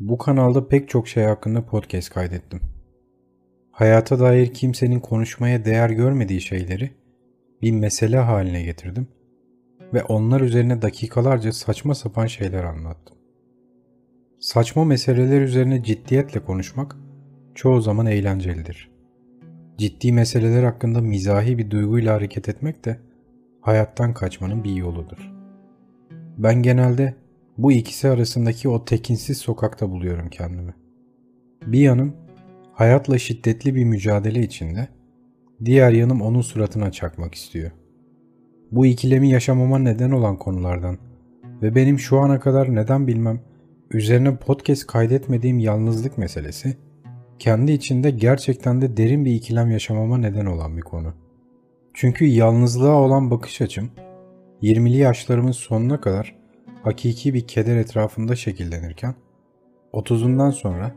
Bu kanalda pek çok şey hakkında podcast kaydettim. Hayata dair kimsenin konuşmaya değer görmediği şeyleri bir mesele haline getirdim ve onlar üzerine dakikalarca saçma sapan şeyler anlattım. Saçma meseleler üzerine ciddiyetle konuşmak çoğu zaman eğlencelidir. Ciddi meseleler hakkında mizahi bir duyguyla hareket etmek de hayattan kaçmanın bir yoludur. Ben genelde bu ikisi arasındaki o tekinsiz sokakta buluyorum kendimi. Bir yanım hayatla şiddetli bir mücadele içinde, diğer yanım onun suratına çakmak istiyor. Bu ikilemi yaşamama neden olan konulardan ve benim şu ana kadar neden bilmem üzerine podcast kaydetmediğim yalnızlık meselesi, kendi içinde gerçekten de derin bir ikilem yaşamama neden olan bir konu. Çünkü yalnızlığa olan bakış açım, 20'li yaşlarımın sonuna kadar hakiki bir keder etrafında şekillenirken, 30'undan sonra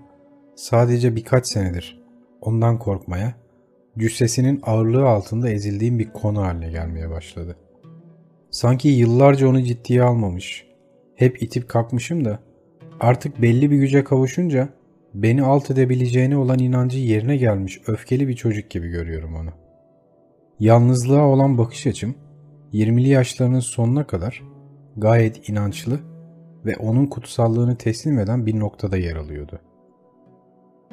sadece birkaç senedir ondan korkmaya, cüssesinin ağırlığı altında ezildiğim bir konu haline gelmeye başladı. Sanki yıllarca onu ciddiye almamış, hep itip kalkmışım da artık belli bir güce kavuşunca beni alt edebileceğine olan inancı yerine gelmiş öfkeli bir çocuk gibi görüyorum onu. Yalnızlığa olan bakış açım 20'li yaşlarının sonuna kadar gayet inançlı ve onun kutsallığını teslim eden bir noktada yer alıyordu.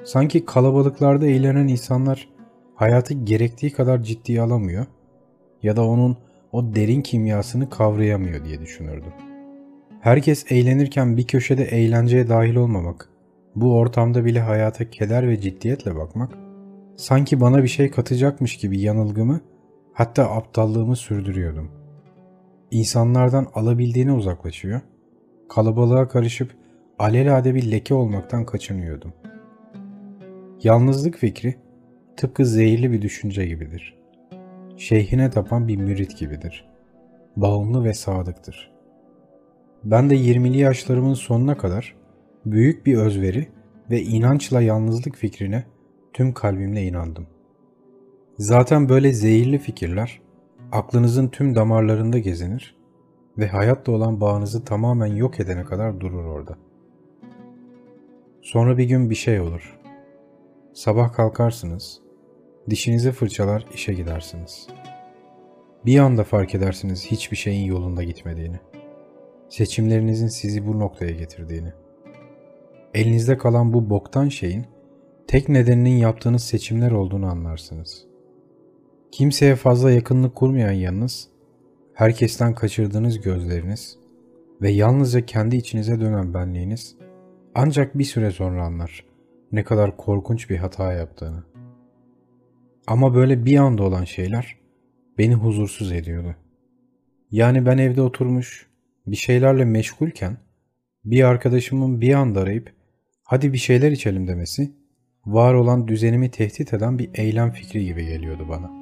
Sanki kalabalıklarda eğlenen insanlar hayatı gerektiği kadar ciddiye alamıyor ya da onun o derin kimyasını kavrayamıyor diye düşünürdüm. Herkes eğlenirken bir köşede eğlenceye dahil olmamak, bu ortamda bile hayata keder ve ciddiyetle bakmak, sanki bana bir şey katacakmış gibi yanılgımı hatta aptallığımı sürdürüyordum. İnsanlardan alabildiğine uzaklaşıyor, kalabalığa karışıp alelade bir leke olmaktan kaçınıyordum. Yalnızlık fikri tıpkı zehirli bir düşünce gibidir. Şeyhine tapan bir mürit gibidir. Bağımlı ve sadıktır. Ben de 20'li yaşlarımın sonuna kadar büyük bir özveri ve inançla yalnızlık fikrine tüm kalbimle inandım. Zaten böyle zehirli fikirler aklınızın tüm damarlarında gezinir ve hayatla olan bağınızı tamamen yok edene kadar durur orada. Sonra bir gün bir şey olur. Sabah kalkarsınız, dişinizi fırçalar işe gidersiniz. Bir anda fark edersiniz hiçbir şeyin yolunda gitmediğini. Seçimlerinizin sizi bu noktaya getirdiğini. Elinizde kalan bu boktan şeyin tek nedeninin yaptığınız seçimler olduğunu anlarsınız. Kimseye fazla yakınlık kurmayan yanınız, herkesten kaçırdığınız gözleriniz ve yalnızca kendi içinize dönen benliğiniz ancak bir süre sonra anlar ne kadar korkunç bir hata yaptığını. Ama böyle bir anda olan şeyler beni huzursuz ediyordu. Yani ben evde oturmuş bir şeylerle meşgulken bir arkadaşımın bir anda arayıp hadi bir şeyler içelim demesi var olan düzenimi tehdit eden bir eylem fikri gibi geliyordu bana.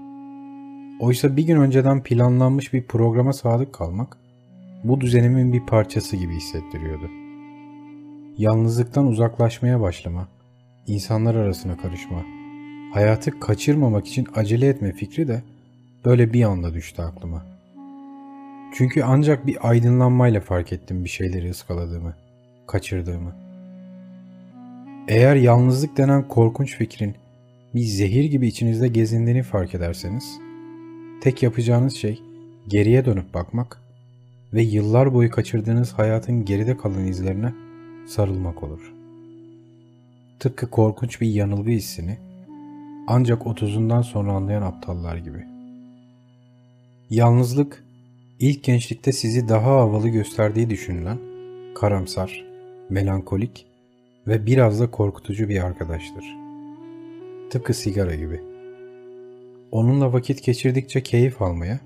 Oysa bir gün önceden planlanmış bir programa sadık kalmak bu düzenimin bir parçası gibi hissettiriyordu. Yalnızlıktan uzaklaşmaya başlama, insanlar arasına karışma, hayatı kaçırmamak için acele etme fikri de böyle bir anda düştü aklıma. Çünkü ancak bir aydınlanmayla fark ettim bir şeyleri ıskaladığımı, kaçırdığımı. Eğer yalnızlık denen korkunç fikrin bir zehir gibi içinizde gezindiğini fark ederseniz, tek yapacağınız şey geriye dönüp bakmak ve yıllar boyu kaçırdığınız hayatın geride kalan izlerine sarılmak olur. Tıpkı korkunç bir yanılgı hissini ancak otuzundan sonra anlayan aptallar gibi. Yalnızlık, ilk gençlikte sizi daha havalı gösterdiği düşünülen karamsar, melankolik ve biraz da korkutucu bir arkadaştır. Tıpkı sigara gibi. Onunla vakit geçirdikçe keyif almaya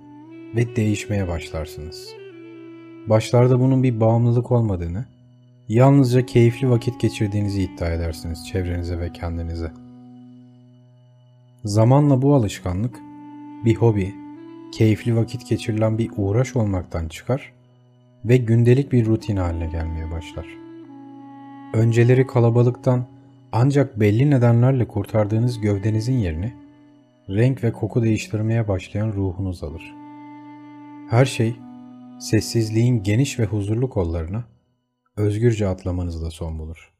ve değişmeye başlarsınız. Başlarda bunun bir bağımlılık olmadığını, yalnızca keyifli vakit geçirdiğinizi iddia edersiniz çevrenize ve kendinize. Zamanla bu alışkanlık bir hobi, keyifli vakit geçirilen bir uğraş olmaktan çıkar ve gündelik bir rutin haline gelmeye başlar. Önceleri kalabalıktan ancak belli nedenlerle kurtardığınız gövdenizin yerini renk ve koku değiştirmeye başlayan ruhunuz alır. Her şey sessizliğin geniş ve huzurlu kollarına özgürce atlamanızla son bulur.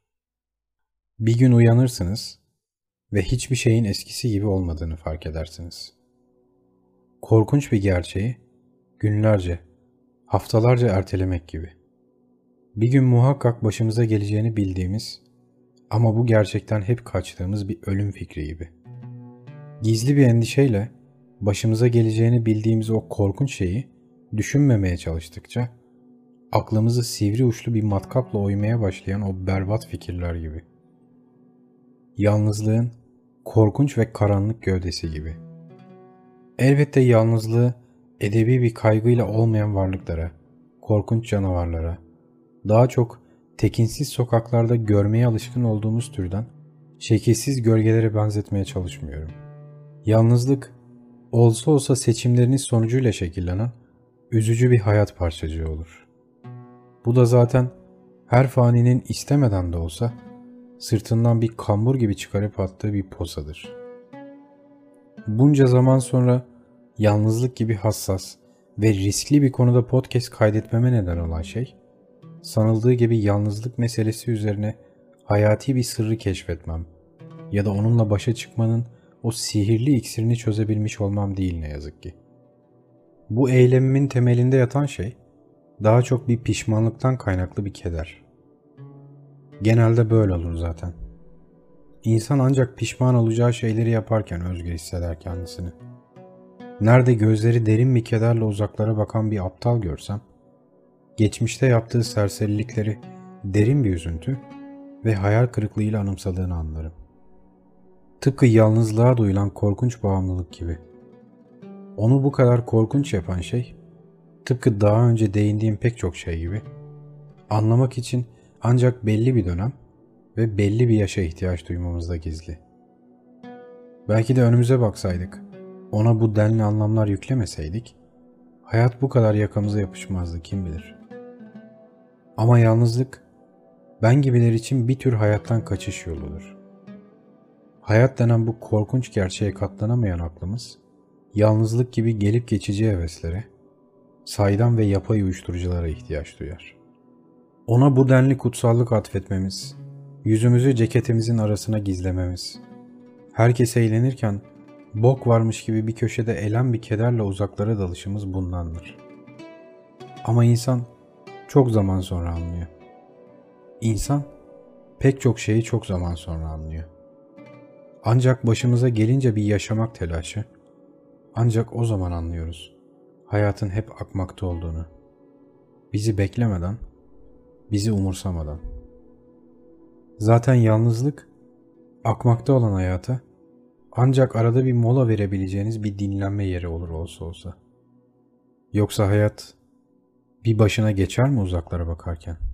Bir gün uyanırsınız ve hiçbir şeyin eskisi gibi olmadığını fark edersiniz. Korkunç bir gerçeği günlerce, haftalarca ertelemek gibi. Bir gün muhakkak başımıza geleceğini bildiğimiz ama bu gerçekten hep kaçtığımız bir ölüm fikri gibi. Gizli bir endişeyle başımıza geleceğini bildiğimiz o korkunç şeyi düşünmemeye çalıştıkça aklımızı sivri uçlu bir matkapla oymaya başlayan o berbat fikirler gibi. Yalnızlığın korkunç ve karanlık gövdesi gibi. Elbette yalnızlığı edebi bir kaygıyla olmayan varlıklara, korkunç canavarlara, daha çok tekinsiz sokaklarda görmeye alışkın olduğumuz türden şekilsiz gölgelere benzetmeye çalışmıyorum. Yalnızlık, olsa olsa seçimleriniz sonucuyla şekillenen üzücü bir hayat parçacığı olur. Bu da zaten her faninin istemeden de olsa sırtından bir kambur gibi çıkarıp attığı bir posadır. Bunca zaman sonra yalnızlık gibi hassas ve riskli bir konuda podcast kaydetmeme neden olan şey, sanıldığı gibi yalnızlık meselesi üzerine hayati bir sırrı keşfetmem ya da onunla başa çıkmanın o sihirli iksirini çözebilmiş olmam değil ne yazık ki. Bu eylemimin temelinde yatan şey daha çok bir pişmanlıktan kaynaklı bir keder. Genelde böyle olur zaten. İnsan ancak pişman olacağı şeyleri yaparken özgür hisseder kendisini. Nerede gözleri derin bir kederle uzaklara bakan bir aptal görsem, geçmişte yaptığı serserilikleri derin bir üzüntü ve hayal kırıklığıyla anımsadığını anlarım. Tıpkı yalnızlığa duyulan korkunç bağımlılık gibi. Onu bu kadar korkunç yapan şey, tıpkı daha önce değindiğim pek çok şey gibi, anlamak için ancak belli bir dönem ve belli bir yaşa ihtiyaç duymamızda gizli. Belki de önümüze baksaydık, ona bu denli anlamlar yüklemeseydik, hayat bu kadar yakamıza yapışmazdı kim bilir. Ama yalnızlık, ben gibiler için bir tür hayattan kaçış yoludur. Hayat denen bu korkunç gerçeğe katlanamayan aklımız, yalnızlık gibi gelip geçici heveslere, saydam ve yapay uyuşturuculara ihtiyaç duyar. Ona bu denli kutsallık atfetmemiz, yüzümüzü ceketimizin arasına gizlememiz, herkes eğlenirken bok varmış gibi bir köşede elen bir kederle uzaklara dalışımız bundandır. Ama insan çok zaman sonra anlıyor. İnsan pek çok şeyi çok zaman sonra anlıyor. Ancak başımıza gelince bir yaşamak telaşı, ancak o zaman anlıyoruz hayatın hep akmakta olduğunu. Bizi beklemeden, bizi umursamadan. Zaten yalnızlık, akmakta olan hayata ancak arada bir mola verebileceğiniz bir dinlenme yeri olur olsa olsa. Yoksa hayat bir başına geçer mi uzaklara bakarken?''